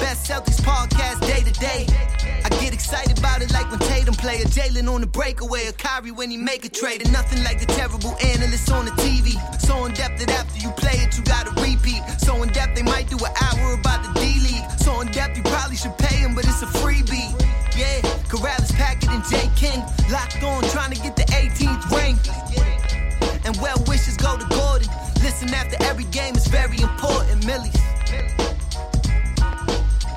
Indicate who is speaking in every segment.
Speaker 1: Best Celtics podcast day to day. I get excited about it like when Tatum play a Jaylen on the breakaway, or Kyrie when he make a trade, and nothing like the terrible analysts on the TV. So in depth that after you play it, you gotta repeat. So in depth they might do an hour about the D League. So in depth you probably should pay him, but it's a freebie. Yeah, Karalis, Packard, and J. King locked on, trying to get the 18th ring. And well wishes go to Gordon. Listen after every game is very important, Millies.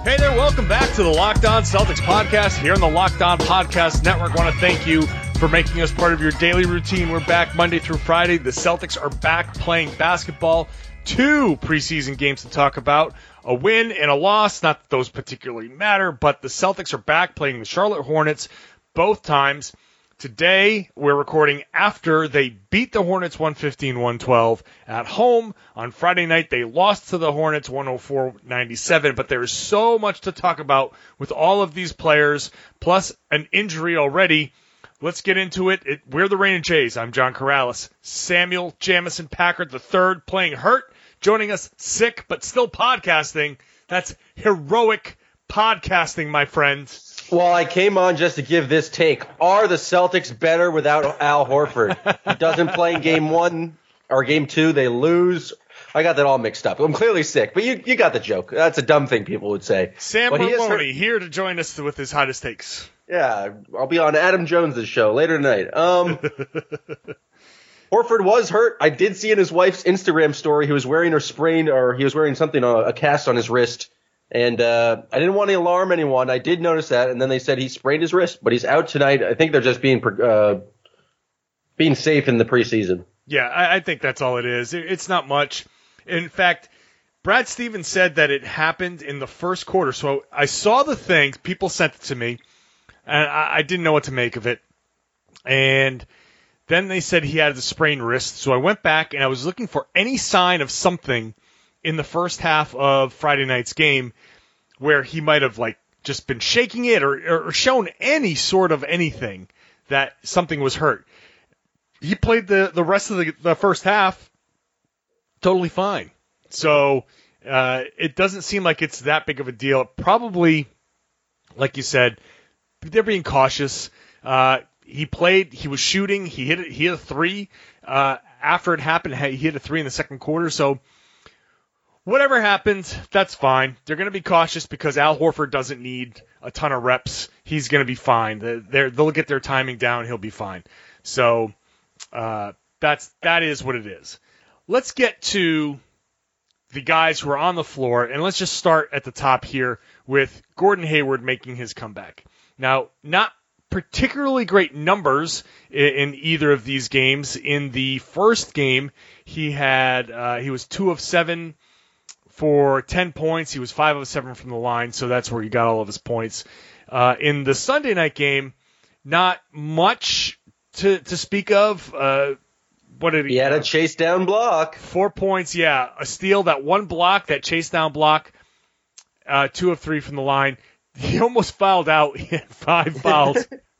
Speaker 2: Hey there, welcome back to the Locked On Celtics podcast here on the Locked On Podcast Network. I want to thank you for making us part of your daily routine. We're back Monday through Friday. The Celtics are back playing basketball. Two preseason games to talk about a win and a loss. Not that those particularly matter, but the Celtics are back playing the Charlotte Hornets both times. Today, we're recording after they beat the Hornets 115 112 at home. On Friday night, they lost to the Hornets 104 97, but there's so much to talk about with all of these players, plus an injury already. Let's get into it. it we're the Rain and Jays. I'm John Karalis. Samuel Jamison Packard III playing hurt, joining us sick, but still podcasting. That's heroic podcasting, my friend.
Speaker 3: Well, I came on just to give this take. Are the Celtics better without Al Horford? he doesn't play in game one or game two. They lose. I got that all mixed up. I'm clearly sick, but you, you got the joke. That's a dumb thing people would say.
Speaker 2: Sam
Speaker 3: But he
Speaker 2: Maloney
Speaker 3: hurt-
Speaker 2: here to join us with his hottest takes.
Speaker 3: Yeah, I'll be on Adam Jones' show later tonight. Um, Horford was hurt. I did see in his wife's Instagram story he was wearing a sprain or he was wearing something a cast on his wrist. And uh, I didn't want to alarm anyone. I did notice that, and then they said he sprained his wrist, but he's out tonight. I think they're just being uh, being safe in the preseason.
Speaker 2: Yeah, I, I think that's all it is. It- It's not much. In fact, Brad Stevens said that it happened in the first quarter. So I saw the thing. People sent it to me, and I, I didn't know what to make of it. And then they said he had a sprained wrist. So I went back and I was looking for any sign of something in the first half of Friday night's game where he might have like just been shaking it or, or shown any sort of anything that something was hurt he played the the rest of the, the first half totally fine. So uh, it doesn't seem like it's that big of a deal. Probably, like you said, they're being cautious. Uh, he played. He was shooting. He hit. He hit a three. Uh, after it happened, he hit a three in the second quarter. So whatever happens, that's fine. They're going to be cautious because Al Horford doesn't need a ton of reps. He's going to be fine. They're, they'll get their timing down. He'll be fine. So uh, that's that is what it is. Let's get to the guys who are on the floor, and let's just start at the top here with Gordon Hayward making his comeback. Now, not particularly great numbers in, in either of these games. In the first game, he had uh, he was two of seven for 10 points. He was 5 of 7 from the line, so that's where he got all of his points. Uh, in the Sunday night game, not much to, to speak of. Uh, what did he,
Speaker 3: He had a chase down block.
Speaker 2: Four points, yeah. A steal, that one block, that chase down block, uh, two of three from the line. He almost fouled out. He had five fouls.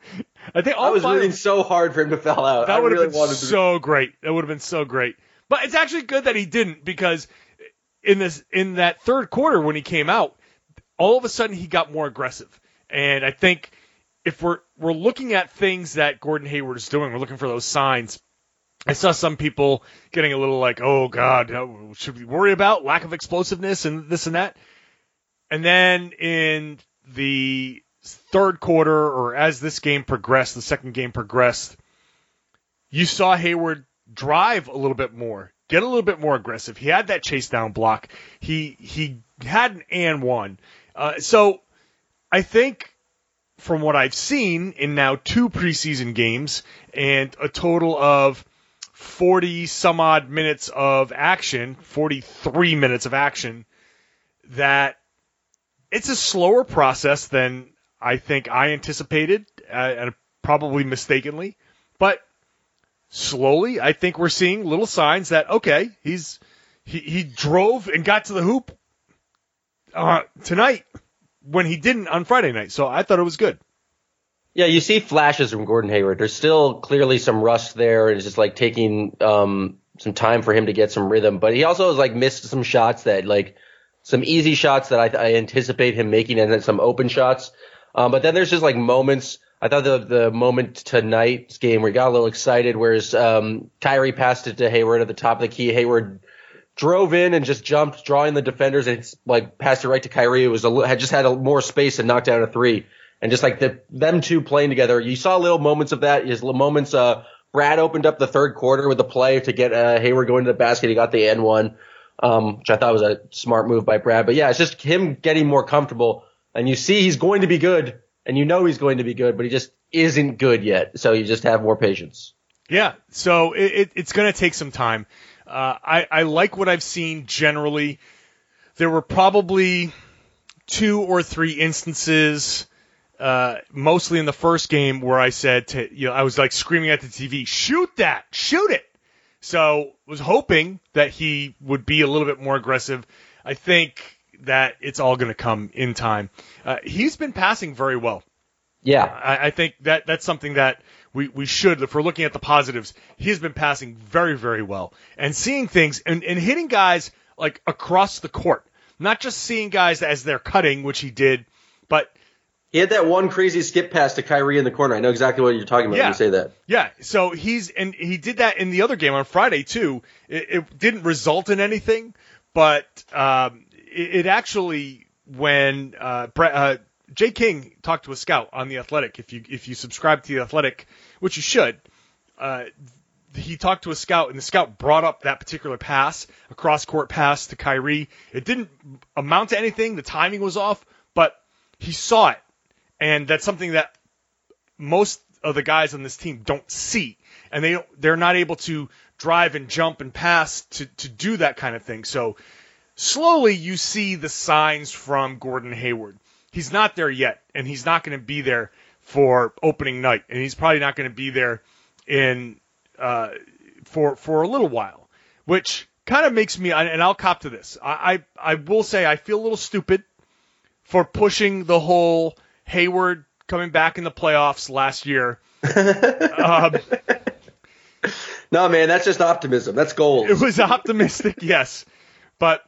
Speaker 2: I think all
Speaker 3: I was
Speaker 2: five,
Speaker 3: rooting so hard for him to foul out.
Speaker 2: that would
Speaker 3: really
Speaker 2: have been
Speaker 3: wanted to.
Speaker 2: so great. That would have been so great. But it's actually good that he didn't because in this in that third quarter when he came out, all of a sudden he got more aggressive. And I think if we're we're looking at things that Gordon Hayward is doing, we're looking for those signs. I saw some people getting a little like, "Oh God, should we worry about lack of explosiveness and this and that?" And then in the third quarter, or as this game progressed, the second game progressed, you saw Hayward drive a little bit more, get a little bit more aggressive. He had that chase down block. He he had an and one. Uh, so I think from what I've seen in now two preseason games and a total of 40 some odd minutes of action, 43 minutes of action, that it's a slower process than I think I anticipated, uh, and probably mistakenly. But slowly, I think we're seeing little signs that okay, he's he, he drove and got to the hoop uh, tonight when he didn't on Friday night. So I thought it was good.
Speaker 3: Yeah, you see flashes from Gordon Hayward. There's still clearly some rust there, and it's just like taking um, some time for him to get some rhythm. But he also has like missed some shots that like some easy shots that I, I anticipate him making, and then some open shots. Um, but then there's just like moments. I thought the the moment tonight's game where he got a little excited, whereas um, Kyrie passed it to Hayward at the top of the key. Hayward drove in and just jumped, drawing the defenders, and like passed it right to Kyrie. It was a, had just had a, more space and knocked down a three. And just like the them two playing together, you saw little moments of that. His little moments. Uh, Brad opened up the third quarter with a play to get uh, Hayward going to the basket. He got the N one, um, which I thought was a smart move by Brad. But yeah, it's just him getting more comfortable, and you see he's going to be good, and you know he's going to be good, but he just isn't good yet. So you just have more patience.
Speaker 2: Yeah, so it, it, it's going to take some time. Uh, I, I like what I've seen generally. There were probably two or three instances, uh, mostly in the first game, where I said to you know I was like screaming at the TV, "Shoot that! Shoot it!" So was hoping that he would be a little bit more aggressive. I think that it's all going to come in time. Uh, he's been passing very well.
Speaker 3: Yeah,
Speaker 2: I, I think that that's something that we, we should, if we're looking at the positives, he's been passing very, very well and seeing things and, and hitting guys like across the court, not just seeing guys as they're cutting, which he did, but
Speaker 3: he had that one crazy skip pass to Kyrie in the corner. I know exactly what you're talking about
Speaker 2: Yeah.
Speaker 3: when you say that.
Speaker 2: yeah, so he's, and he did that in the other game on Friday too. It, it didn't result in anything, but, um, it, actually, when, uh, uh, Jay King talked to a scout on the Athletic. If you if you subscribe to the Athletic, which you should, uh, he talked to a scout, and the scout brought up that particular pass, a cross court pass to Kyrie. It didn't amount to anything. The timing was off, but he saw it, and that's something that most of the guys on this team don't see, and they they're not able to drive and jump and pass to to do that kind of thing. So slowly you see the signs from Gordon Hayward. He's not there yet, and he's not going to be there for opening night, and he's probably not going to be there in uh, for for a little while, which kind of makes me. And I'll cop to this. I, I I will say I feel a little stupid for pushing the whole Hayward coming back in the playoffs last year. um,
Speaker 3: No, man, that's just optimism. That's gold.
Speaker 2: it was optimistic, yes, but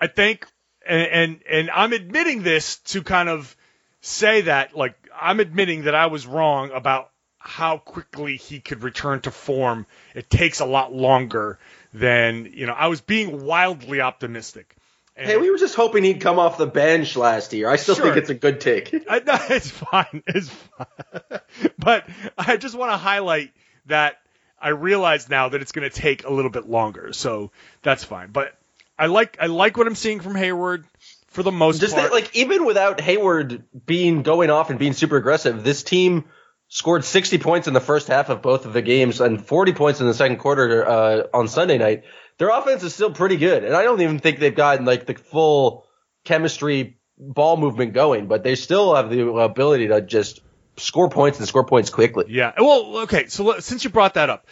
Speaker 2: I think, and, and and I'm admitting this to kind of say that, like, I'm admitting that I was wrong about how quickly he could return to form. It takes a lot longer than you know. I was being wildly optimistic. And
Speaker 3: Hey, we were just hoping he'd come off the bench last year. I still
Speaker 2: Sure.
Speaker 3: think it's a good take.
Speaker 2: I, no, it's fine. It's fine. but I just want to highlight that I realize now that it's going to take a little bit longer. So that's fine. But I like I like what I'm seeing from Hayward for the most
Speaker 3: Just
Speaker 2: part.
Speaker 3: that, like, even without Hayward being going off and being super aggressive, this team scored 60 points in the first half of both of the games and 40 points in the second quarter uh, on Sunday night. Their offense is still pretty good, and I don't even think they've gotten like the full chemistry ball movement going, but they still have the ability to just score points and score points quickly.
Speaker 2: Yeah. Well, okay. So since you brought that up,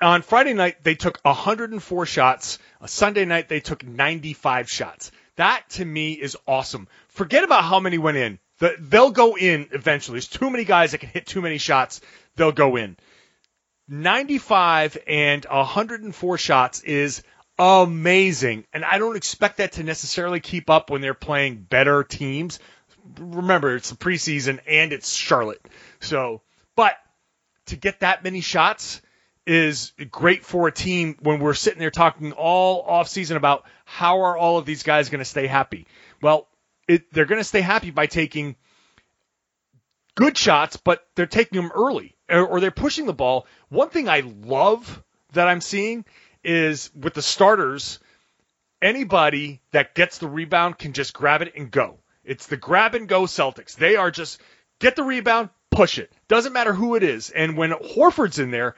Speaker 2: on Friday night they took 104 shots. Sunday night they took 95 shots. That to me is awesome. Forget about how many went in. The, they'll go in eventually. There's too many guys that can hit too many shots. They'll go in. 95 and 104 shots is amazing. And I don't expect that to necessarily keep up when they're playing better teams. Remember, it's the preseason and it's Charlotte. So, but to get that many shots is great for a team when we're sitting there talking all off season about how are all of these guys going to stay happy. Well, it, they're going to stay happy by taking good shots, but they're taking them early or, or they're pushing the ball. One thing I love that I'm seeing is with the starters, anybody that gets the rebound can just grab it and go. It's the grab and go Celtics. They are just get the rebound, push it. Doesn't matter who it is. And when Horford's in there,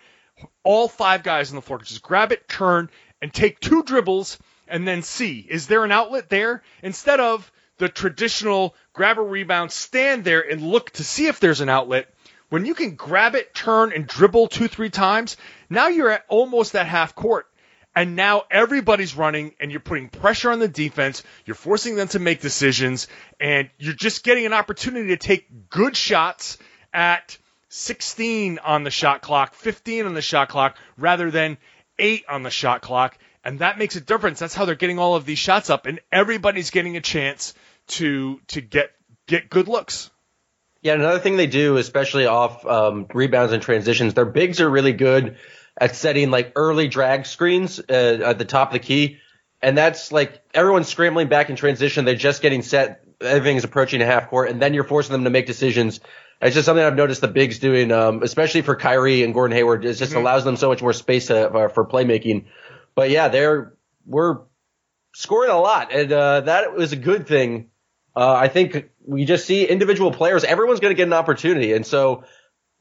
Speaker 2: all five guys on the floor just grab it, turn, and take two dribbles and then see is there an outlet there instead of the traditional grab a rebound, stand there and look to see if there's an outlet. When you can grab it, turn, and dribble two, three times, now you're at almost at half court. And now everybody's running and you're putting pressure on the defense. You're forcing them to make decisions and you're just getting an opportunity to take good shots at 16 on the shot clock, 15 on the shot clock, rather than 8 on the shot clock. And that makes a difference. That's how they're getting all of these shots up and everybody's getting a chance to, to get, get good looks.
Speaker 3: Yeah, another thing they do, especially off um, rebounds and transitions, their bigs are really good at setting like early drag screens uh, at the top of the key. And that's like everyone's scrambling back in transition. They're just getting set. Everything's approaching a half court, and then you're forcing them to make decisions. It's just something I've noticed the bigs doing, um, especially for Kyrie and Gordon Hayward. It just mm-hmm. allows them so much more space to, uh, for playmaking. But yeah, they're we're scoring a lot, and uh, that was a good thing. Uh, I think we just see individual players. Everyone's going to get an opportunity, and so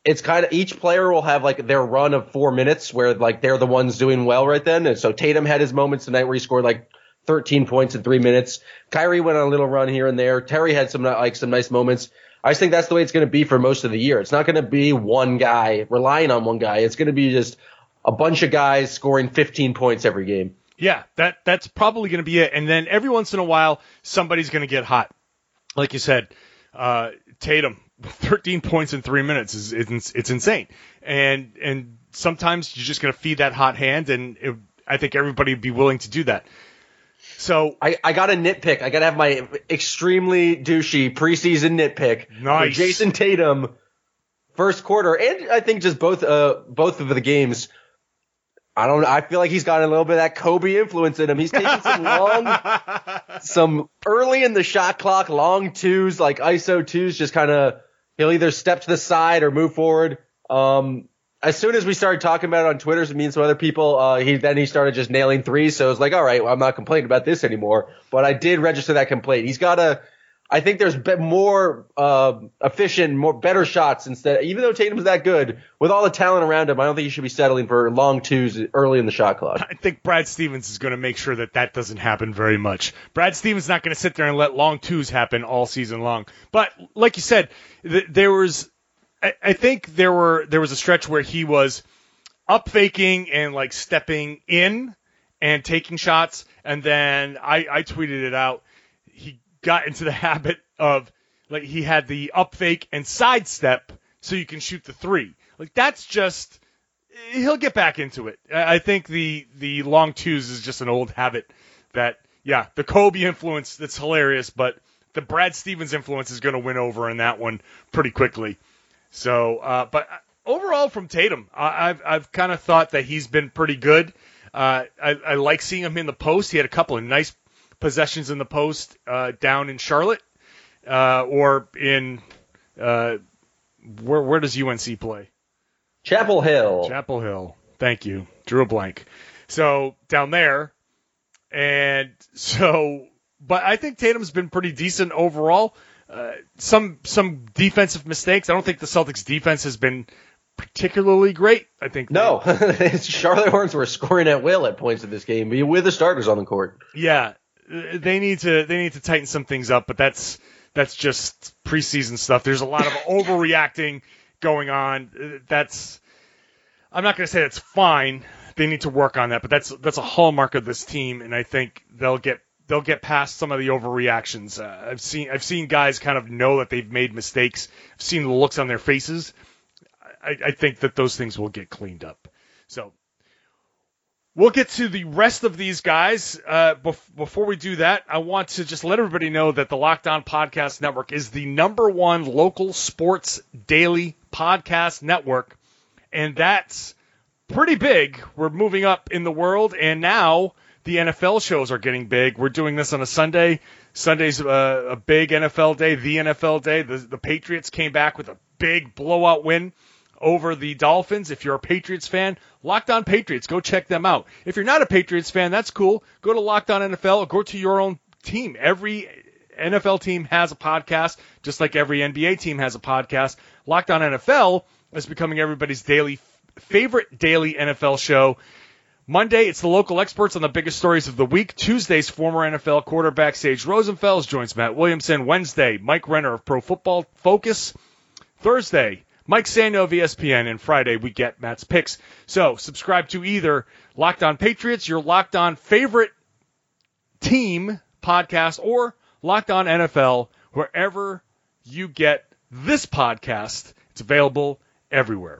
Speaker 3: it's kind of each player will have like their run of four minutes where like they're the ones doing well right then. And so Tatum had his moments tonight where he scored like 13 points in three minutes. Kyrie went on a little run here and there. Terry had some like some nice moments. I just think that's the way it's going to be for most of the year. It's not going to be one guy relying on one guy. It's going to be just a bunch of guys scoring 15 points every game.
Speaker 2: Yeah, that that's probably going to be it. And then every once in a while, somebody's going to get hot. Like you said, uh, Tatum 13 points in three minutes is it's, it's insane. And and sometimes you're just going to feed that hot hand, and it, I think everybody would be willing to do that. So
Speaker 3: I, I got a nitpick. I got to have my extremely douchey preseason nitpick.
Speaker 2: Nice.
Speaker 3: Jayson Tatum, first quarter, and I think just both uh both of the games. I don't. I feel like he's got a little bit of that Kobe influence in him. He's taking some long, some early in the shot clock, long twos, like ISO twos, just kind of he'll either step to the side or move forward. Um, as soon as we started talking about it on Twitter, me and some other people, uh, he then he started just nailing threes. So it was like, all right, well, I'm not complaining about this anymore. But I did register that complaint. He's got a I think there's more uh, efficient, more better shots instead. Even though Tatum's that good, with all the talent around him, I don't think he should be settling for long twos early in the shot clock.
Speaker 2: I think Brad Stevens is going to make sure that that doesn't happen very much. Brad Stevens is not going to sit there and let long twos happen all season long. But like you said, th- there was, I-, I think there were there was a stretch where he was up faking and like stepping in and taking shots, and then I, I tweeted it out He got into the habit of like he had the up fake and sidestep so you can shoot the three. Like that's just he'll get back into it. I think the the long twos is just an old habit that yeah, the Kobe influence that's hilarious, but the Brad Stevens influence is going to win over in that one pretty quickly. So, uh, but overall from Tatum, I, I've I've kind of thought that he's been pretty good. Uh, I, I like seeing him in the post. He had a couple of nice possessions in the post uh, down in Charlotte uh, or in uh, where where does UNC play?
Speaker 3: Chapel Hill.
Speaker 2: Chapel Hill. Thank you. Drew a blank. So down there, and so, but I think Tatum's been pretty decent overall. Uh, some some defensive mistakes. I don't think the Celtics defense has been particularly great. I think
Speaker 3: no, Charlotte Hornets were scoring at will at points of this game with the starters on the court.
Speaker 2: Yeah, they need to they need to tighten some things up, but that's that's just preseason stuff. There's a lot of overreacting going on. That's I'm not going to say that's fine. They need to work on that, but that's that's a hallmark of this team, and I think they'll get they'll get past some of the overreactions. Uh, I've seen I've seen guys kind of know that they've made mistakes. I've seen the looks on their faces. I, I think that those things will get cleaned up. So We'll get to the rest of these guys. Uh, bef- before we do that, I want to just let everybody know that the Locked On Podcast Network is the number one local sports daily podcast network. And that's pretty big. We're moving up in the world, and now the NFL shows are getting big. We're doing this on a Sunday. Sunday's uh, a big NFL day, the NFL day. The, the Patriots came back with a big blowout win over the Dolphins. If you're a Patriots fan, Locked On Patriots, go check them out. If you're not a Patriots fan, that's cool. Go to Locked On NFL or go to your own team. Every NFL team has a podcast, just like every NBA team has a podcast. Locked On NFL is becoming everybody's daily favorite daily NFL show. Monday, it's the local experts on the biggest stories of the week. Tuesday's former NFL quarterback Sage Rosenfels joins Matt Williamson. Wednesday, Mike Renner of Pro Football Focus. Thursday, Mike Sando of ESPN. And Friday, we get Matt's picks. So subscribe to either Locked On Patriots, your Locked On favorite team podcast, or Locked On NFL, wherever you get this podcast. It's available everywhere.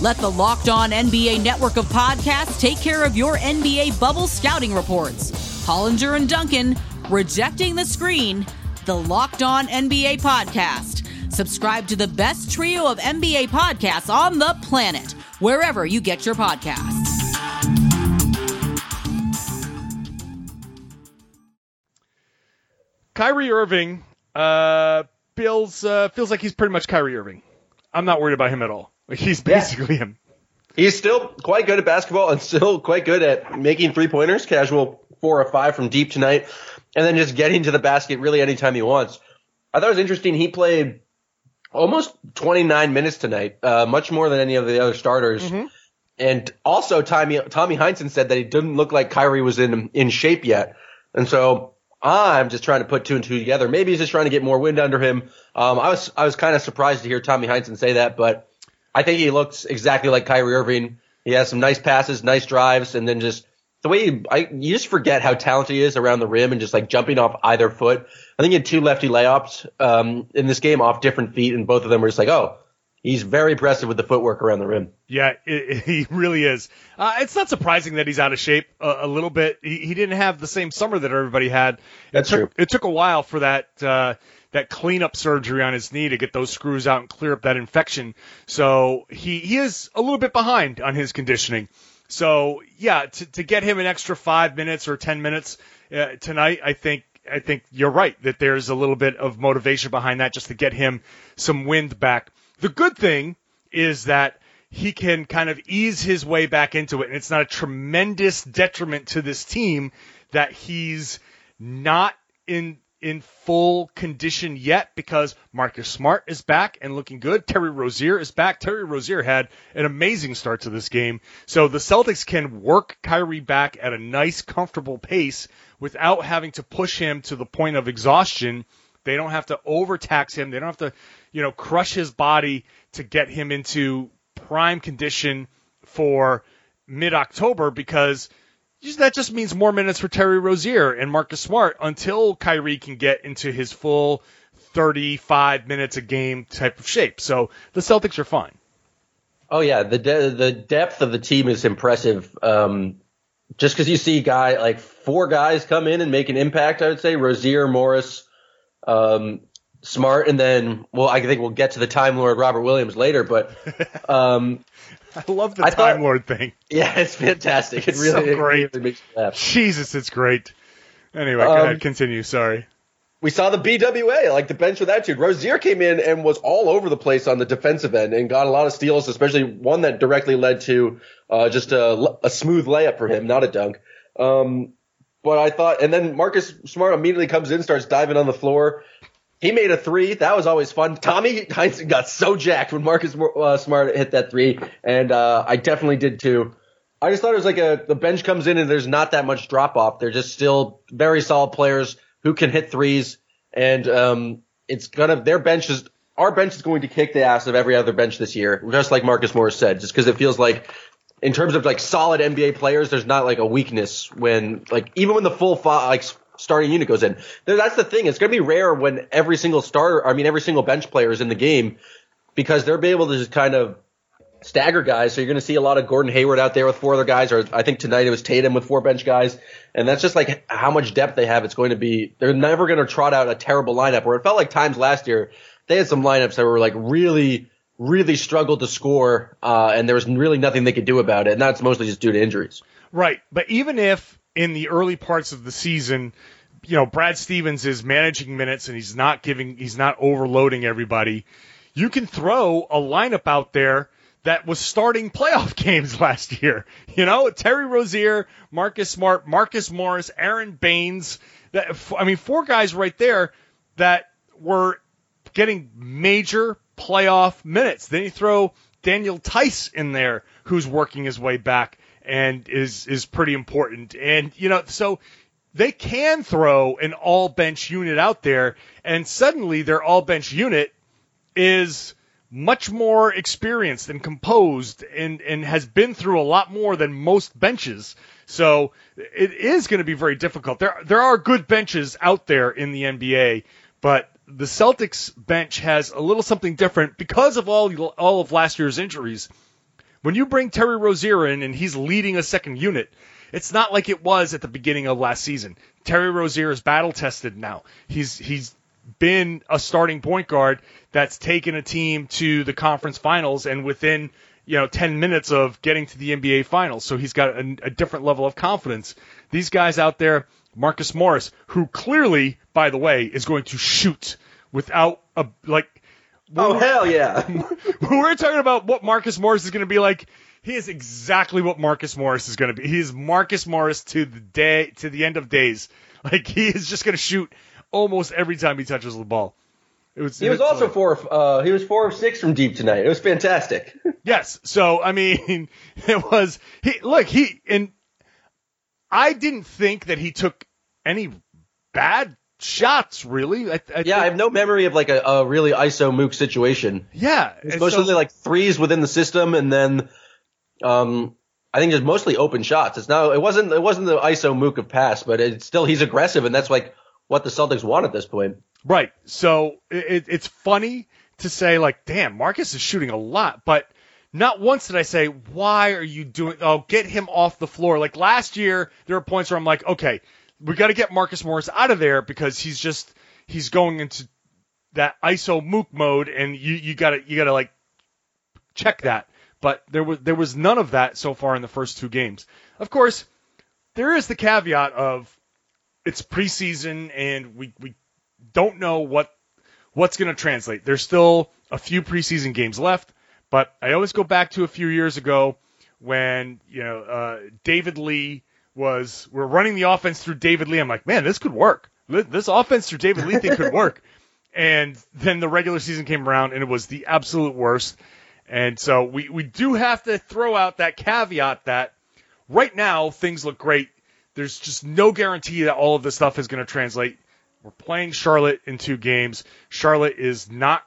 Speaker 4: Let the Locked On NBA network of podcasts take care of your NBA bubble scouting reports. Hollinger and Duncan, Rejecting the Screen, the Locked On NBA podcast. Subscribe to the best trio of NBA podcasts on the planet, wherever you get your podcasts.
Speaker 2: Kyrie Irving uh, feels uh, feels like he's pretty much Kyrie Irving. I'm not worried about him at all. Like he's
Speaker 3: Yeah.
Speaker 2: basically him.
Speaker 3: He's still quite good at basketball and still quite good at making three pointers, casual four or five from deep tonight, and then just getting to the basket really anytime he wants. I thought it was interesting. He played almost 29 minutes tonight, uh, much more than any of the other starters. And also, Tommy Tommy Heinsohn said that he didn't look like Kyrie was in in shape yet, and so I'm just trying to put two and two together. Maybe he's just trying to get more wind under him. Um, I was I was kind of surprised to hear Tommy Heinsohn say that, but I think he looks exactly like Kyrie Irving. He has some nice passes, nice drives, and then just the way he, I, you just forget how talented he is around the rim and just like jumping off either foot. I think he had two lefty layups um, in this game off different feet, and both of them were just like, oh, he's very impressive with the footwork around the rim.
Speaker 2: Yeah, it, it- he really is. Uh, it's not surprising that he's out of shape a, a little bit. He, he didn't have the same summer that everybody had. It
Speaker 3: That's
Speaker 2: took,
Speaker 3: true.
Speaker 2: It took a while for that uh, that cleanup surgery on his knee to get those screws out and clear up that infection. So he he is a little bit behind on his conditioning. So yeah, to, to get him an extra five minutes or ten minutes uh, tonight, I think I think you're right that there's a little bit of motivation behind that just to get him some wind back. The good thing is that he can kind of ease his way back into it, and it's not a tremendous detriment to this team that he's not in in full condition yet because Marcus Smart is back and looking good. Terry Rozier is back. Terry Rozier had an amazing start to this game. So the Celtics can work Kyrie back at a nice, comfortable pace without having to push him to the point of exhaustion. They don't have to overtax him. They don't have to, you know, crush his body to get him into prime condition for mid October because that just means more minutes for Terry Rozier and Marcus Smart until Kyrie can get into his full 35 minutes a game type of shape. So the Celtics are fine.
Speaker 3: Oh yeah, the de- the depth of the team is impressive. Um, just because you see guy like four guys come in and make an impact, I would say Rozier, Morris, um, Smart, and then well, I think we'll get to the Time Lord Robert Williams later, but um,
Speaker 2: I love the
Speaker 3: I thought-
Speaker 2: Time Lord thing.
Speaker 3: yeah, it's fantastic. It
Speaker 2: It's
Speaker 3: really,
Speaker 2: so
Speaker 3: it
Speaker 2: great.
Speaker 3: really makes me laugh.
Speaker 2: Jesus, it's great. Anyway, go
Speaker 3: Um,
Speaker 2: ahead, continue. Sorry.
Speaker 3: We saw the BWA, like the bench with attitude. Rozier came in and was all over the place on the defensive end and got a lot of steals, especially one that directly led to uh, just a, a smooth layup for him, not a dunk. Um, but I thought, and then Marcus Smart immediately comes in, starts diving on the floor. He made a three. That was always fun. Tommy Heinsohn got so jacked when Marcus uh, Smart hit that three, and uh, I definitely did too. I just thought it was like a the bench comes in and there's not that much drop off. They're just still very solid players who can hit threes, and um, it's gonna their bench is our bench is going to kick the ass of every other bench this year, just like Marcus Morris said, just because it feels like in terms of like solid NBA players, there's not like a weakness when like even when the full five, like starting unit goes in. That's the thing. It's going to be rare when every single starter, I mean every single bench player is in the game because they're be able to just kind of stagger guys. So you're going to see a lot of Gordon Hayward out there with four other guys, or I think tonight it was Tatum with four bench guys. And that's just like how much depth they have. It's going to be, they're never going to trot out a terrible lineup where it felt like times last year, they had some lineups that were like really, really struggled to score. Uh, and there was really nothing they could do about it. And that's mostly just due to injuries.
Speaker 2: Right. But even if in the early parts of the season, you know, Brad Stevens is managing minutes and he's not giving, he's not overloading everybody, you can throw a lineup out there that was starting playoff games last year. You know, Terry Rozier, Marcus Smart, Marcus Morris, Aron Baynes. That, I mean, four guys right there that were getting major playoff minutes. Then you throw Daniel Theis in there, who's working his way back and is is pretty important. And you know, so they can throw an all bench unit out there, and suddenly their all bench unit is much more experienced and composed and, and has been through a lot more than most benches. So it is going to be very difficult. There there are good benches out there in the NBA, but the Celtics bench has a little something different because of all all of last year's injuries. When you bring Terry Rozier in and he's leading a second unit, it's not like it was at the beginning of last season. Terry Rozier is battle tested now. He's he's been a starting point guard that's taken a team to the conference finals and within you know 10 minutes of getting to the NBA finals. So he's got a, a different level of confidence. These guys out there, Marcus Morris, who clearly, by the way, is going to shoot without a like.
Speaker 3: Oh, hell yeah.
Speaker 2: we're talking about what Marcus Morris is going to be like, he is exactly what Marcus Morris is going to be. He is Marcus Morris to the day to the end of days. Like he is just going to shoot almost every time he touches the ball. It was.
Speaker 3: He was also
Speaker 2: like-
Speaker 3: four. of- Uh, he was four of six from deep tonight. It was fantastic.
Speaker 2: Yes. So I mean, it was he. Look, he and I didn't think that he took any bad shots. Really. I, I
Speaker 3: yeah, I have no memory of like a, a really ISO mook situation.
Speaker 2: yeah.
Speaker 3: It's mostly
Speaker 2: so-
Speaker 3: like threes within the system, and then um, I think there's mostly open shots. It's now it wasn't it wasn't the ISO mook of pass, but it's still he's aggressive, and that's like what the Celtics want at this point.
Speaker 2: Right. So it, it's funny to say like, damn, Marcus is shooting a lot, but not once did I say, why are you doing? Oh, get him off the floor. Like last year, there were points where I'm like, okay, we got to get Marcus Morris out of there because he's just he's going into that ISO mook mode, and you you got to you got to like check that. But there was there was none of that so far in the first two games. Of course, there is the caveat of it's preseason and we we don't know what what's going to translate. There's still a few preseason games left, but I always go back to a few years ago when you know uh, David Lee was we're running the offense through David Lee. I'm like, man, this could work. This offense through David Lee thing could work. And then the regular season came around and it was the absolute worst. And so we, we do have to throw out that caveat that right now things look great. There's just no guarantee that all of this stuff is going to translate. We're playing Charlotte in two games. Charlotte is not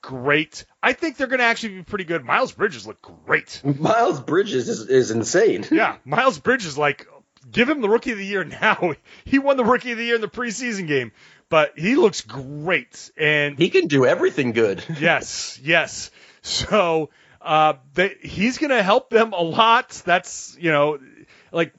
Speaker 2: great. I think they're going to actually be pretty good. Miles Bridges look great.
Speaker 3: Miles Bridges is, is insane.
Speaker 2: Yeah, Miles Bridges, like, give him the rookie of the year now. He won the rookie of the year in the preseason game, but he looks great. And
Speaker 3: He can do everything good.
Speaker 2: yes, yes. So uh, they, he's going to help them a lot. That's you know, like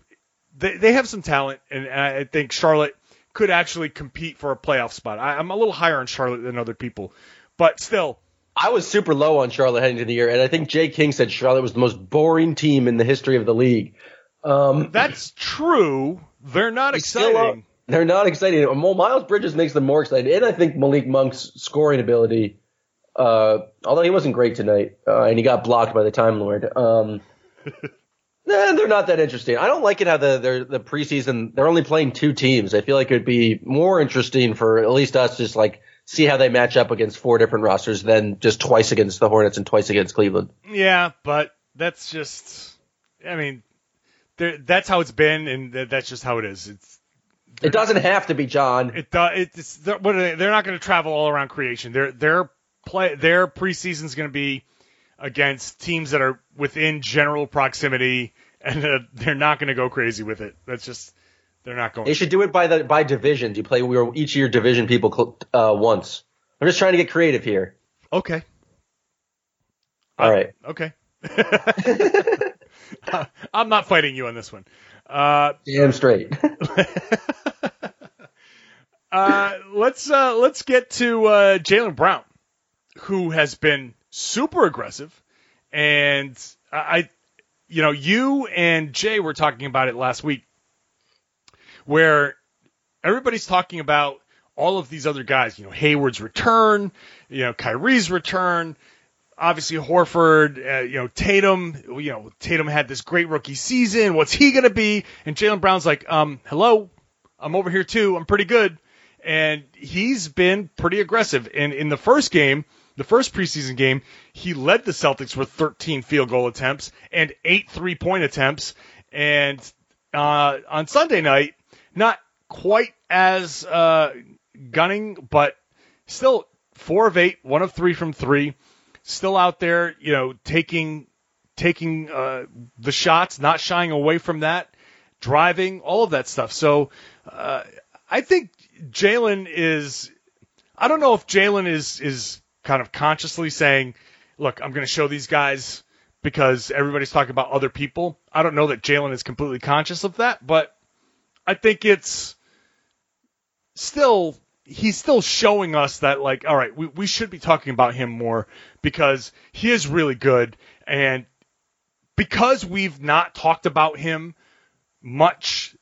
Speaker 2: they they have some talent, and I think Charlotte could actually compete for a playoff spot. I, I'm a little higher on Charlotte than other people, but still,
Speaker 3: I was super low on Charlotte heading into the year, and I think Jay King said Charlotte was the most boring team in the history of the league. Um,
Speaker 2: that's true. They're not exciting.
Speaker 3: They're not exciting. Well, Miles Bridges makes them more exciting, and I think Malik Monk's scoring ability, uh, although he wasn't great tonight, uh, and he got blocked by the Time Lord. Um, nah, they're not that interesting. I don't like it how the the preseason they're only playing two teams. I feel like it would be more interesting for at least us just like see how they match up against four different rosters than just twice against the Hornets and twice against Cleveland.
Speaker 2: Yeah, but that's just. I mean, there- that's how it's been, and th- that's just how it is. It's
Speaker 3: It doesn't have to be John.
Speaker 2: it. do- It's they're, what are they, they're not going to travel all around creation. Their their play their preseason is going to be against teams that are within general proximity, and uh, they're not going to go crazy with it. That's just they're not going.
Speaker 3: They should do it by the by divisions. You play we were each of your division people cl- uh, once. I'm just trying to get creative here.
Speaker 2: Okay.
Speaker 3: All right.
Speaker 2: Okay. I'm not fighting you on this one. Uh,
Speaker 3: Damn straight.
Speaker 2: uh, let's uh, let's get to uh, Jaylen Brown, who has been super aggressive, and I, you know, you and Jay were talking about it last week, where everybody's talking about all of these other guys. You know, Hayward's return, you know, Kyrie's return. Obviously, Horford, uh, you know, Tatum, you know, Tatum had this great rookie season. What's he going to be? And Jaylen Brown's like, um, hello, I'm over here too. I'm pretty good. And he's been pretty aggressive. And in the first game, the first preseason game, he led the Celtics with 13 field goal attempts and eight three point attempts. And uh, on Sunday night, not quite as uh, gunning, but still four of eight, one of three from three. Still out there, you know, taking taking uh, the shots, not shying away from that, driving, all of that stuff. So uh, I think Jaylen is. I don't know if Jaylen is is kind of consciously saying, "Look, I'm going to show these guys." Because everybody's talking about other people. I don't know that Jaylen is completely conscious of that, but I think it's still he's still showing us that like all right we, we should be talking about him more because he is really good. And because we've not talked about him much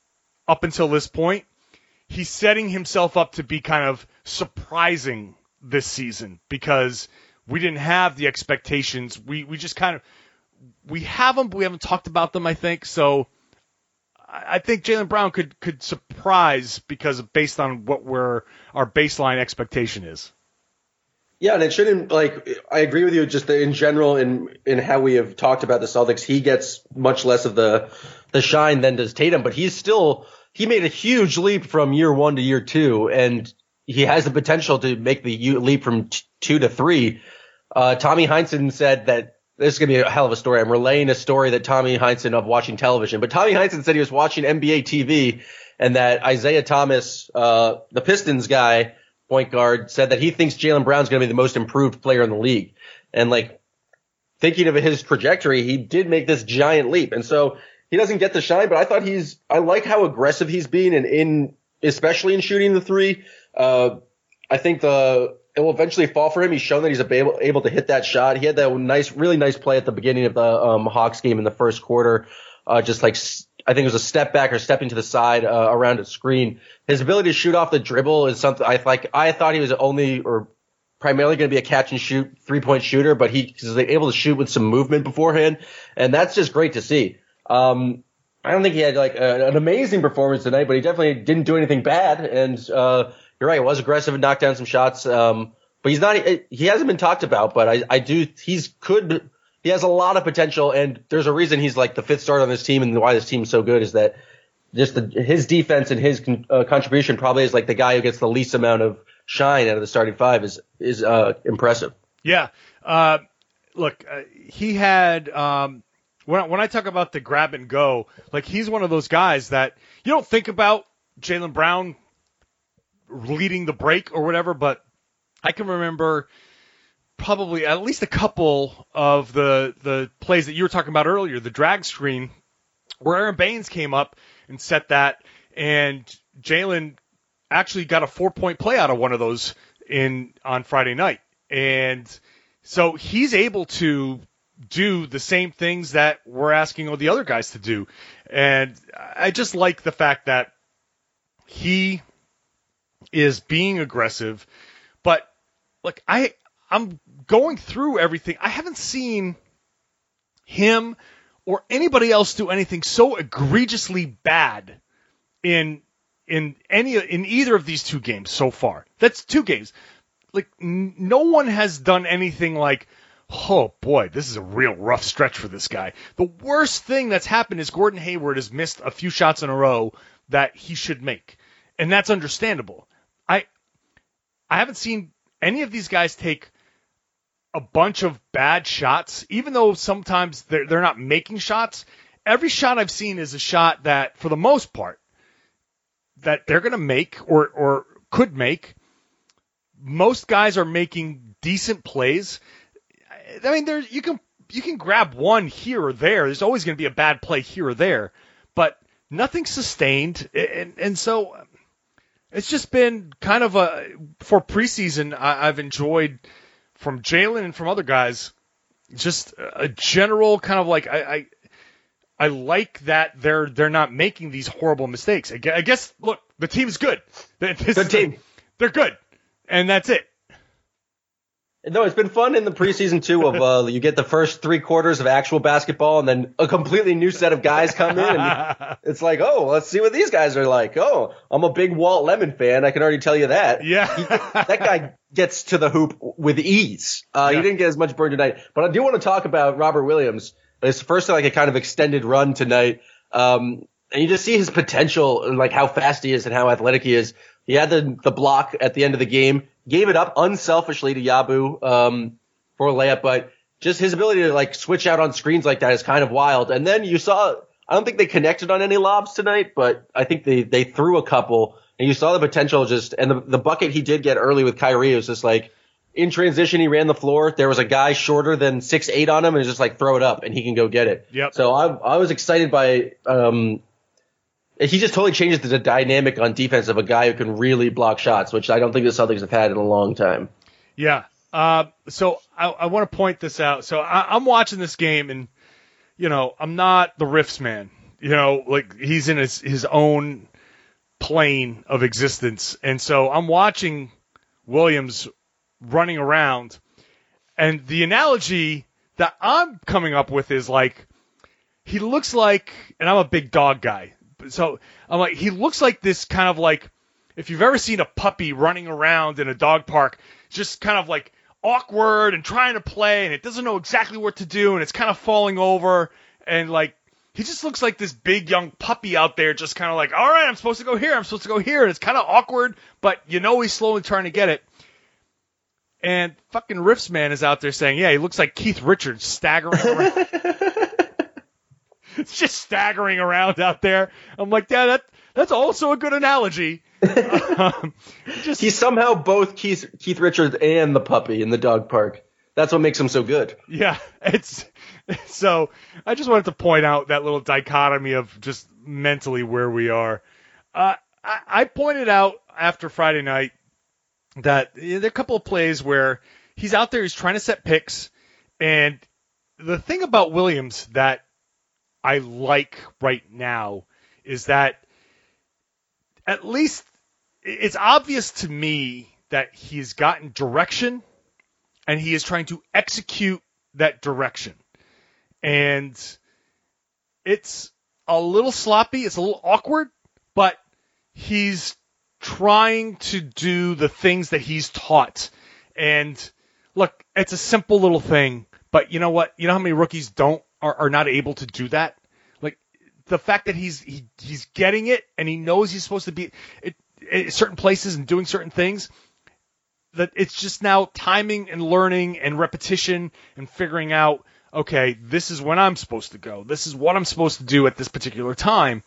Speaker 2: up until this point he's setting himself up to be kind of surprising this season because we didn't have the expectations. We we just kind of we have them but we haven't talked about them i think. So I think Jaylen Brown could could surprise because based on what we're our baseline expectation is.
Speaker 3: Yeah, and it shouldn't like I agree with you just in general in in how we have talked about the Celtics. He gets much less of the the shine than does Tatum, but he's still he made a huge leap from year one to year two, and he has the potential to make the leap from t- two to three. Uh, Tommy Heinsohn said that this is gonna be a hell of a story. I'm relaying a story that Tommy Heinsohn of watching television, but Tommy Heinsohn said he was watching NBA TV and that Isiah Thomas, uh, the Pistons guy, point guard, said that he thinks Jaylen Brown's going to be the most improved player in the league. And like thinking of his trajectory, he did make this giant leap. And so he doesn't get the shine, but I thought he's, I like how aggressive he's been and in, especially in shooting the three. Uh, I think the, it will eventually fall for him. He's shown that he's able, able to hit that shot. He had that nice, really nice play at the beginning of the um, Hawks game in the first quarter. Uh, just like, I think it was a step back or stepping to the side uh, around a screen. His ability to shoot off the dribble is something I like. I thought he was only or primarily going to be a catch and shoot three point shooter, but he was able to shoot with some movement beforehand, and that's just great to see. Um, I don't think he had like a, an amazing performance tonight, but he definitely didn't do anything bad. And uh, you're right, was aggressive and knocked down some shots. Um, but he's not. He hasn't been talked about, but I, I do. He's could. He has a lot of potential, and there's a reason he's like the fifth starter on this team, and why this team's so good is that just the, his defense and his con, uh, contribution probably is like the guy who gets the least amount of shine out of the starting five is is uh, impressive.
Speaker 2: Yeah. Uh, look, uh, he had um, when I, when I talk about the grab and go, like he's one of those guys that you don't think about Jaylen Brown leading the break or whatever, but I can remember probably at least a couple of the the plays that you were talking about earlier, the drag screen where Aron Baynes came up and set that, and Jaylen actually got a four point play out of one of those in on Friday night, and so he's able to do the same things that we're asking all the other guys to do, and I just like the fact that he is being aggressive, but like I I'm going through everything. I haven't seen him or anybody else do anything so egregiously bad in in any in either of these two games so far. That's two games. like n- no one has done anything like, oh boy, this is a real rough stretch for this guy. The worst thing that's happened is Gordon Hayward has missed a few shots in a row that he should make, and that's understandable. I haven't seen any of these guys take a bunch of bad shots, even though sometimes they're they're not making shots. Every shot I've seen is a shot that, for the most part, that they're going to make or or could make. Most guys are making decent plays. I mean, there's you can you can grab one here or there. There's always going to be a bad play here or there, but nothing sustained, and and so it's just been kind of a for preseason. I, I've enjoyed from Jaylen and from other guys, just a general kind of like I, I I like that they're they're not making these horrible mistakes. I gue- I guess look, the team's good. This is-
Speaker 3: team.
Speaker 2: They're good, and that's it.
Speaker 3: No, it's been fun in the preseason too. Of uh, you get the first three quarters of actual basketball, and then a completely new set of guys come in. And it's like, oh, let's see what these guys are like. Oh, I'm a big Walt Lemon fan. I can already tell you that.
Speaker 2: Yeah.
Speaker 3: He- that guy gets to the hoop with ease. Uh,
Speaker 2: Yeah.
Speaker 3: He didn't get as much burn tonight, but I do want to talk about Robert Williams. It's the first like a kind of extended run tonight. Um, and you just see his potential and like how fast he is and how athletic he is. He had the the block at the end of the game, gave it up unselfishly to Yabu um, for a layup, but just his ability to like switch out on screens like that is kind of wild. And then you saw, I don't think they connected on any lobs tonight, but I think they they threw a couple, and you saw the potential just and the the bucket he did get early with Kyrie was just like. In transition, he ran the floor. There was a guy shorter than six eight on him, and just like throw it up, and he can go get it.
Speaker 2: Yep.
Speaker 3: So I I was excited by um he just totally changes the dynamic on defense of a guy who can really block shots, which I don't think the Celtics have had in a long time.
Speaker 2: Yeah. Uh, so I, I want to point this out. So I, I'm watching this game, and you know, I'm not the riffs man. You know, like he's in his his own plane of existence, and so I'm watching Williams running around, and the analogy that I'm coming up with is like he looks like, and I'm a big dog guy, so I'm like he looks like this kind of like if you've ever seen a puppy running around in a dog park, just kind of like awkward and trying to play and it doesn't know exactly what to do and it's kind of falling over and like he just looks like this big young puppy out there just kind of like all right i'm supposed to go here i'm supposed to go here. And it's kind of awkward but you know he's slowly trying to get it. And fucking riffs man is out there saying yeah he looks like keith richards staggering around it's just staggering around out there i'm like yeah that that's also a good analogy um, just
Speaker 3: He's somehow both Keith Keith Richards and the puppy in the dog park. That's what makes him so good.
Speaker 2: Yeah, it's so. I just wanted to point out that little dichotomy of just mentally where we are. Uh, I, I pointed out after Friday night that there are a couple of plays where he's out there, he's trying to set picks, and the thing about Williams that I like right now is that at least it's obvious to me that he's gotten direction and he is trying to execute that direction. And it's a little sloppy, it's a little awkward, but he's trying to do the things that he's taught. And look, it's a simple little thing, but you know what? You know how many rookies don't are, are not able to do that? Like the fact that he's he, he's getting it and he knows he's supposed to be at, at certain places and doing certain things that it's just now timing and learning and repetition and figuring out okay this is when i'm supposed to go. This is what i'm supposed to do at this particular time.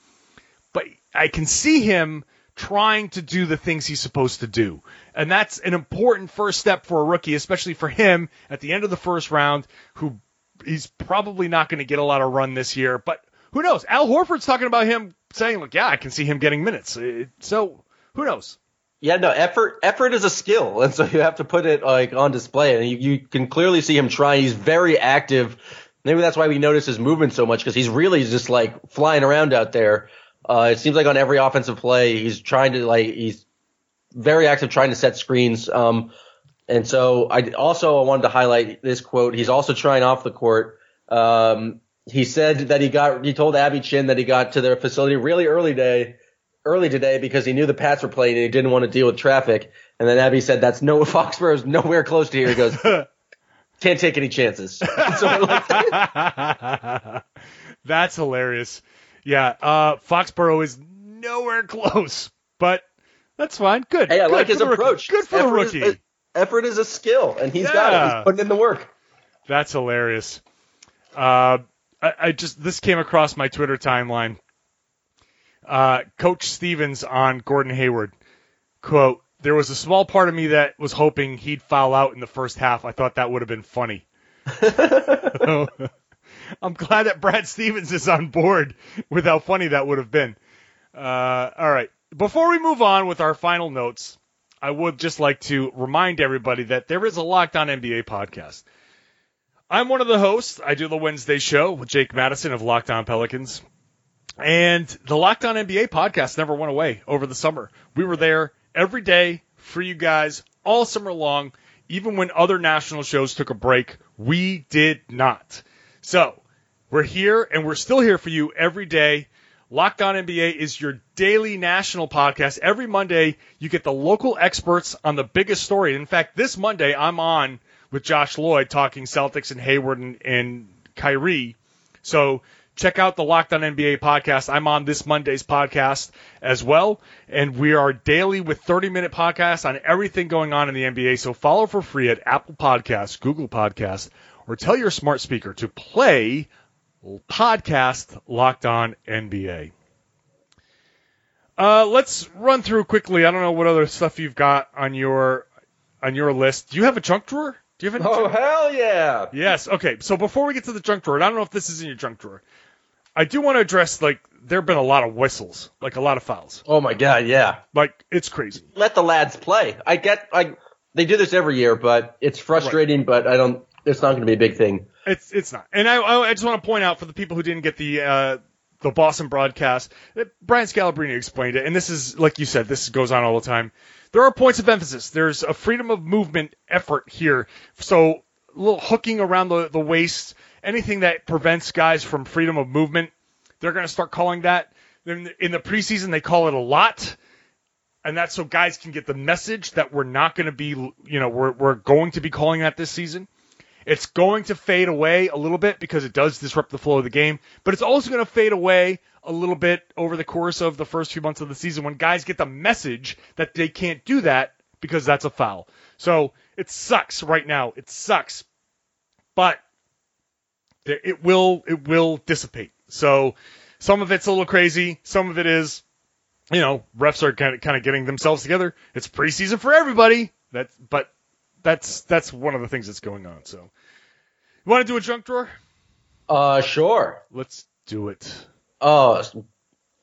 Speaker 2: But i can see him trying to do the things he's supposed to do. And that's an important first step for a rookie especially for him at the end of the first round who he's probably not going to get a lot of run this year but who knows al horford's talking about him saying look yeah i can see him getting minutes Uh, so who knows
Speaker 3: Yeah, no, effort effort is a skill, and so you have to put it like on display. And you, you can clearly see him trying. He's very active. Maybe that's why we notice his movement so much because he's really just like flying around out there. Uh, it seems like on every offensive play, he's trying to like he's very active trying to set screens. Um, and so I also I wanted to highlight this quote. He's also trying off the court. Um, he said that he got he told Abby Chin that he got to their facility really early day early today because he knew the Pats were playing and he didn't want to deal with traffic. And then Abby said, "That's no Foxborough nowhere close to here." He goes, "Can't take any chances." so like that.
Speaker 2: That's hilarious. Yeah, uh, Foxborough is nowhere close, but that's fine. Good.
Speaker 3: Hey, I
Speaker 2: Good
Speaker 3: like his approach.
Speaker 2: Good for
Speaker 3: effort
Speaker 2: the rookie.
Speaker 3: Is, effort is a skill, and he's got it.
Speaker 2: Yeah.
Speaker 3: He's putting in the work.
Speaker 2: That's hilarious. Uh, I, I just this came across my Twitter timeline. Uh, Coach Stevens on Gordon Hayward quote: "There was a small part of me that was hoping he'd foul out in the first half. I thought that would have been funny." I'm glad that Brad Stevens is on board with how funny that would have been. Uh, all right. Before we move on with our final notes, I would just like to remind everybody that there is a Locked On NBA podcast. I'm one of the hosts. I do the Wednesday show with Jake Madison of Locked On Pelicans. And the Locked On NBA podcast never went away over the summer. We were there every day for you guys all summer long. Even when other national shows took a break, we did not. So we're here and we're still here for you every day. Locked On NBA is your daily national podcast. Every Monday, you get the local experts on the biggest story. In fact, this Monday, I'm on with Josh Lloyd talking Celtics and Hayward and, and Kyrie. So check out the Locked On NBA podcast. I'm on this Monday's podcast as well. And we are daily with 30 minute podcasts on everything going on in the NBA. So follow for free at Apple Podcasts, Google Podcasts, or tell your smart speaker to play podcast Locked On NBA. Uh, let's run through quickly. I don't know what other stuff you've got on your on your list. Do you have a junk drawer? Do you have any?
Speaker 3: Oh
Speaker 2: junk-
Speaker 3: hell yeah!
Speaker 2: Yes. Okay. So before we get to the junk drawer, and I don't know if this is in your junk drawer. I do want to address like there have been a lot of whistles, like a lot of fouls.
Speaker 3: Oh my god, yeah.
Speaker 2: Like it's crazy.
Speaker 3: Let the lads play. I get, I they do this every year, but it's frustrating. But I don't. It's not going to be a big thing.
Speaker 2: It's it's not. And I I just want to point out for the people who didn't get the uh, the Boston broadcast, Brian Scalabrine explained it, and this is like you said, this goes on all the time. There are points of emphasis. There's a freedom of movement effort here. So little hooking around the, the waist, anything that prevents guys from freedom of movement, they're going to start calling that. Then in the preseason, they call it a lot. And that's so guys can get the message that we're not going to be, you know, we're, we're going to be calling that this season. It's going to fade away a little bit because it does disrupt the flow of the game, but it's also going to fade away a little bit over the course of the first few months of the season when guys get the message that they can't do that because that's a foul. So it sucks right now. It sucks, but it will it will dissipate. So some of it's a little crazy. Some of it is, you know, refs are kind of kind of getting themselves together. It's preseason for everybody. That's but that's that's one of the things that's going on. So, you want to do a junk drawer?
Speaker 3: Uh, sure.
Speaker 2: Let's do it.
Speaker 3: Oh,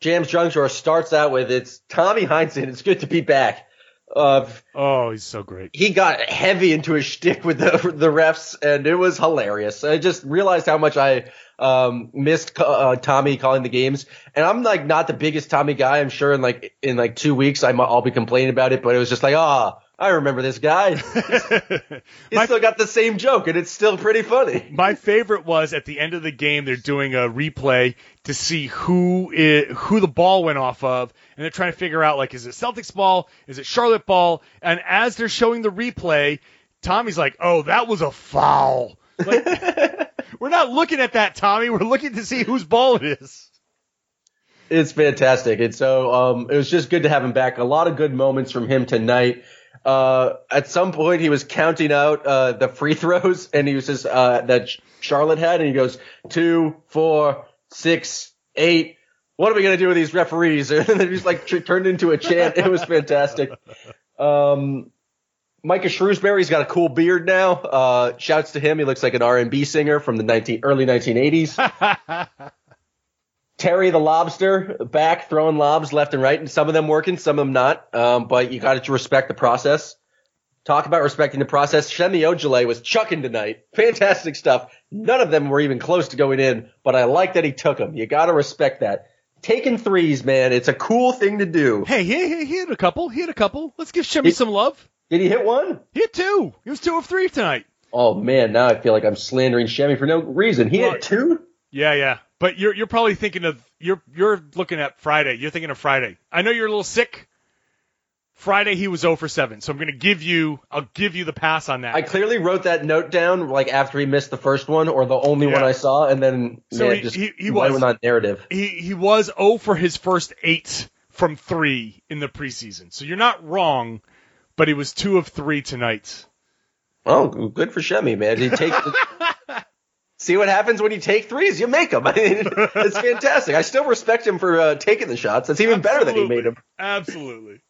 Speaker 3: Jam's Junk Drawer starts out with it's Tommy Heinsohn. It's good to be back. Uh,
Speaker 2: Oh, he's so great.
Speaker 3: he got heavy into his shtick with the the refs, and it was hilarious. I just realized how much I um, missed uh, Tommy calling the games, and I'm like not the biggest Tommy guy. I'm sure in like in like two weeks I'm, I'll be complaining about it, but it was just like, ah, I remember this guy. He
Speaker 2: My-
Speaker 3: still got the same joke, and it's still pretty funny.
Speaker 2: My favorite was at the end of the game they're doing a replay to see who i who the ball went off of, and they're trying to figure out like is it Celtics ball, is it Charlotte ball, and as they're showing the replay, Tommy's like, "Oh, that was a foul." Like, we're not looking at that, Tommy. We're looking to see whose ball it is.
Speaker 3: It's fantastic. And so um, it was just good to have him back. A lot of good moments from him tonight. Uh, at some point, he was counting out uh, the free throws, and he was just uh, that Charlotte had, and he goes two, four, six, eight. What are we gonna do with these referees? And then he's like tr- turned into a chant. It was fantastic. Um, Micah Shrewsberry's got a cool beard now. Uh, shouts to him. He looks like an R&B singer from the 19, early 1980s. Terry the lobster back throwing lobs left and right, and some of them working, some of them not. Um, but you got to respect the process. Talk about respecting the process. Semi Ojeleye was chucking tonight. Fantastic stuff. None of them were even close to going in, but I like that he took them. You got to respect that. Taking threes, man, it's a cool thing to do.
Speaker 2: Hey, he, he, he hit a couple. He hit a couple. Let's give
Speaker 3: He-
Speaker 2: some love.
Speaker 3: Did he hit one?
Speaker 2: He hit two. He was two of three tonight.
Speaker 3: Oh man, now I feel like I'm slandering Shemi for no reason. He
Speaker 2: Well,
Speaker 3: hit two.
Speaker 2: Yeah, yeah. But you're you're probably thinking of you're you're looking at Friday. You're thinking of Friday. I know you're a little sick. Friday he was 0 for 7. So I'm going to give you I'll give you the pass on that.
Speaker 3: I clearly wrote that note down like after he missed the first one or the only
Speaker 2: Yeah.
Speaker 3: one I saw, and then
Speaker 2: So
Speaker 3: man,
Speaker 2: he-
Speaker 3: just
Speaker 2: he- he was-
Speaker 3: on narrative.
Speaker 2: he he was 0 for his first 8 from 3 in the preseason. So you're not wrong, but he was 2 of 3 tonight.
Speaker 3: Oh, good for Semi, man. He take see what happens when you take threes. You make them. I mean, it's fantastic. I still respect him for uh, taking the shots. That's even better than he made them.
Speaker 2: Absolutely.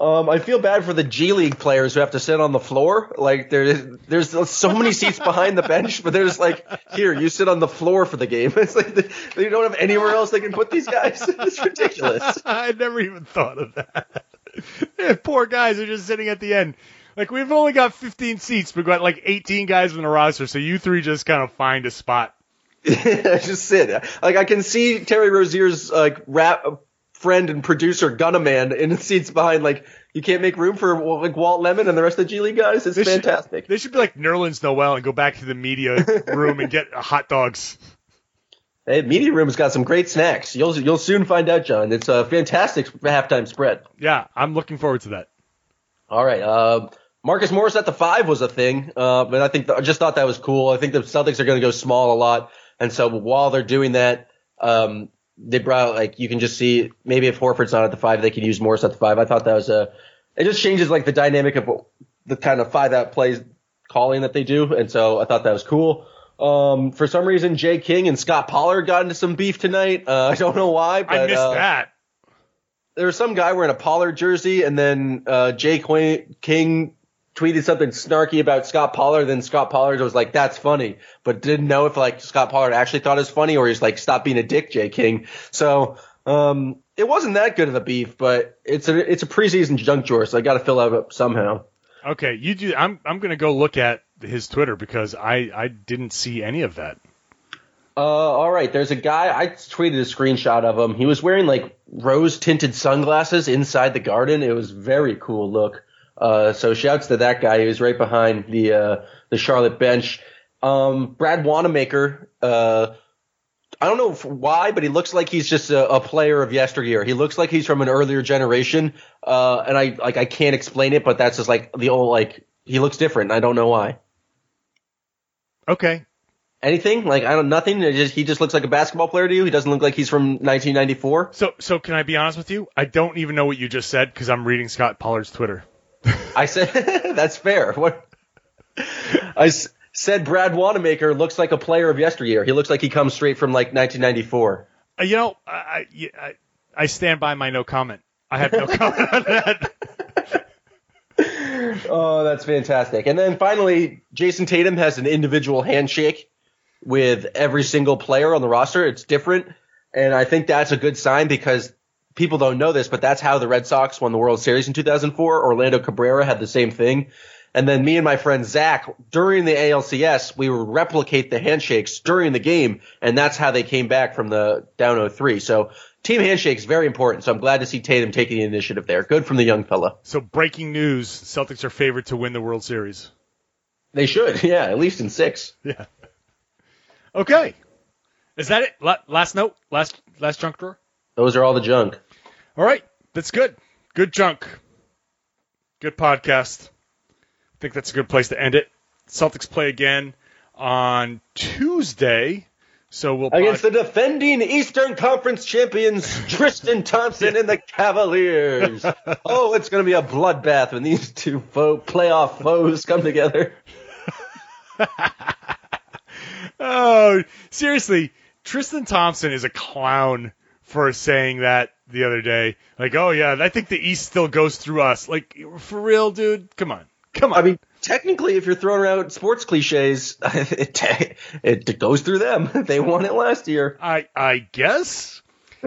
Speaker 3: Um, I feel bad for the G League players who have to sit on the floor. Like there's there's so many seats behind the bench, but there's like here you sit on the floor for the game. It's like they, they don't have anywhere else they can put these guys. It's ridiculous.
Speaker 2: I never even thought of that. Poor guys are just sitting at the end. Like we've only got 15 seats, but we've got like 18 guys in the roster, so you three just kind of find a spot.
Speaker 3: just sit. Like I can see Terry Rozier's like rap friend and producer Gunnaman in the seats behind. Like you can't make room for like Walt Lemon and the rest of the G League guys. It's
Speaker 2: They should-
Speaker 3: fantastic.
Speaker 2: They should be like Nerlens Noel and go back to the media room and get hot dogs.
Speaker 3: Hey, media room's got some great snacks. You'll you'll soon find out, John. It's a fantastic halftime spread.
Speaker 2: Yeah, I'm looking forward to that.
Speaker 3: All right. Uh, Marcus Morris at the five was a thing, uh, but I think I just thought that was cool. I think the Celtics are going to go small a lot, and so while they're doing that, um, they brought like you can just see maybe if Horford's not at the five, they can use Morris at the five. I thought that was a. It just changes like the dynamic of the kind of five out plays calling that they do, and so I thought that was cool. Um, for some reason, Jay King and Scott Pollard got into some beef tonight. Uh, I don't know why, but
Speaker 2: I missed
Speaker 3: uh,
Speaker 2: that.
Speaker 3: there was some guy wearing a Pollard jersey, and then uh, Jay Qu- King tweeted something snarky about Scott Pollard. Then Scott Pollard was like, "That's funny," but didn't know if like Scott Pollard actually thought it was funny or he's like, "Stop being a dick, Jay King." So um, it wasn't that good of a beef, but it's a it's a preseason junk drawer, so I got to fill out up somehow.
Speaker 2: Okay, you do. I'm I'm gonna go look at his Twitter because I I didn't see any of that.
Speaker 3: Uh, all right. There's a guy. I tweeted a screenshot of him. He was wearing like rose tinted sunglasses inside the garden. It was very cool look. Uh, so shouts to that guy. He was right behind the uh, the Charlotte bench. Um, Brad Wanamaker. Uh, I don't know why, but he looks like he's just a, a player of yesteryear. He looks like he's from an earlier generation. Uh, and I like I can't explain it, but that's just like the old like he looks different. and I don't know why.
Speaker 2: Okay,
Speaker 3: Anything like I don't nothing. Just, he just looks like a basketball player to you. He doesn't look like he's from 1994.
Speaker 2: so so can I be honest with you? I don't even know what you just said because I'm reading Scott Pollard's Twitter.
Speaker 3: I said that's fair. What I s- said, Brad Wanamaker looks like a player of yesteryear. He looks like he comes straight from like 1994.
Speaker 2: Uh, you know, I, I I I stand by my no comment. I have no comment on that.
Speaker 3: Oh, that's fantastic. And then finally, Jayson Tatum has an individual handshake with every single player on the roster. It's different. And I think that's a good sign because people don't know this, but that's how the Red Sox won the World Series in 2004. Orlando Cabrera had the same thing. And then me and my friend Zach, during the ALCS, we would replicate the handshakes during the game, and that's how they came back from the down 03. So team handshakes very important. So I'm glad to see Tatum taking the initiative there. Good from the young fella.
Speaker 2: So breaking news: Celtics are favored to win the World Series.
Speaker 3: They should, yeah, at least in six.
Speaker 2: Yeah. Okay. Is that it? Last note. Last last junk drawer.
Speaker 3: Those are all the junk.
Speaker 2: All right. That's good. Good junk. Good podcast. I think that's a good place to end it. Celtics play again on Tuesday. So we'll
Speaker 3: Against
Speaker 2: pod-
Speaker 3: the defending Eastern Conference champions, Tristan Thompson and the Cavaliers. oh, it's going to be a bloodbath when these two foe, playoff foes come together.
Speaker 2: Oh, seriously, Tristan Thompson is a clown for saying that the other day. Like, oh yeah, I think the East still goes through us. Like, for real, dude? Come on, come on.
Speaker 3: I mean, technically, if you're throwing out sports cliches, it, it goes through them. They won it last year.
Speaker 2: I I guess.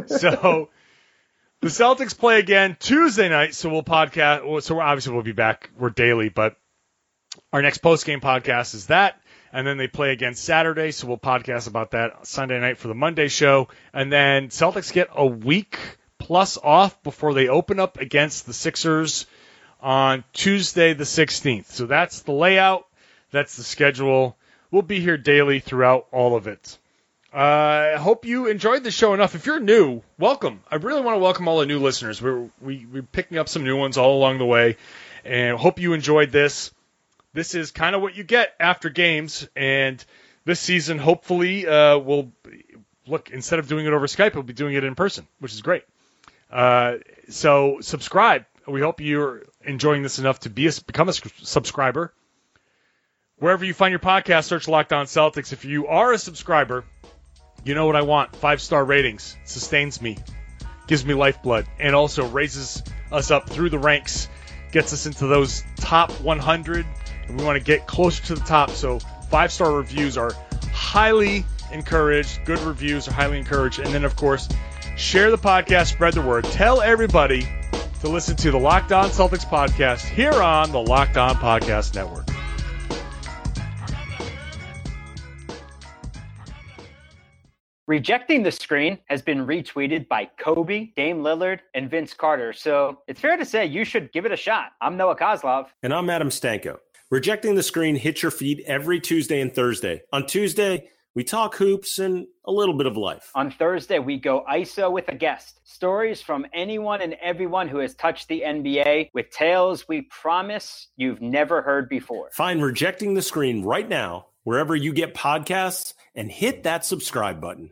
Speaker 2: So the Celtics play again Tuesday night, so we'll podcast. So obviously we'll be back. We're daily, but our next post game podcast is that, and then they play again Saturday, so we'll podcast about that Sunday night for the Monday show, and then Celtics get a week plus off before they open up against the Sixers on Tuesday the 16th. So that's the layout. That's the schedule. We'll be here daily throughout all of it. I uh, hope you enjoyed the show enough. If you're new, welcome. I really want to welcome all the new listeners. We're we, we're picking up some new ones all along the way, and hope you enjoyed this. This is kind of what you get after games, and this season, hopefully, uh, we'll look instead of doing it over Skype, we'll be doing it in person, which is great. Uh, so subscribe. We hope you're enjoying this enough to be a, become a subscriber. Wherever you find your podcast, search Locked On Celtics. If you are a subscriber, you know what I want: five star ratings. Sustains me, gives me lifeblood, and also raises us up through the ranks, gets us into those top 100, and we want to get closer to the top. So five star reviews are highly encouraged. Good reviews are highly encouraged, and then of course share the podcast, spread the word, tell everybody to listen to the Locked On Celtics podcast here on the Locked On Podcast Network.
Speaker 5: Rejecting the screen has been retweeted by Kobe, Dame Lillard, and Vince Carter. So it's fair to say you should give it a shot. I'm Noah Kozlov.
Speaker 6: And I'm Adam Stanko. Rejecting the screen hits your feed every Tuesday and Thursday. On Tuesday, we talk hoops and a little bit of life.
Speaker 5: On Thursday, we go ISO with a guest. Stories from anyone and everyone who has touched the NBA with tales we promise you've never heard before.
Speaker 6: Find Rejecting the Screen right now, wherever you get podcasts, and hit that subscribe button.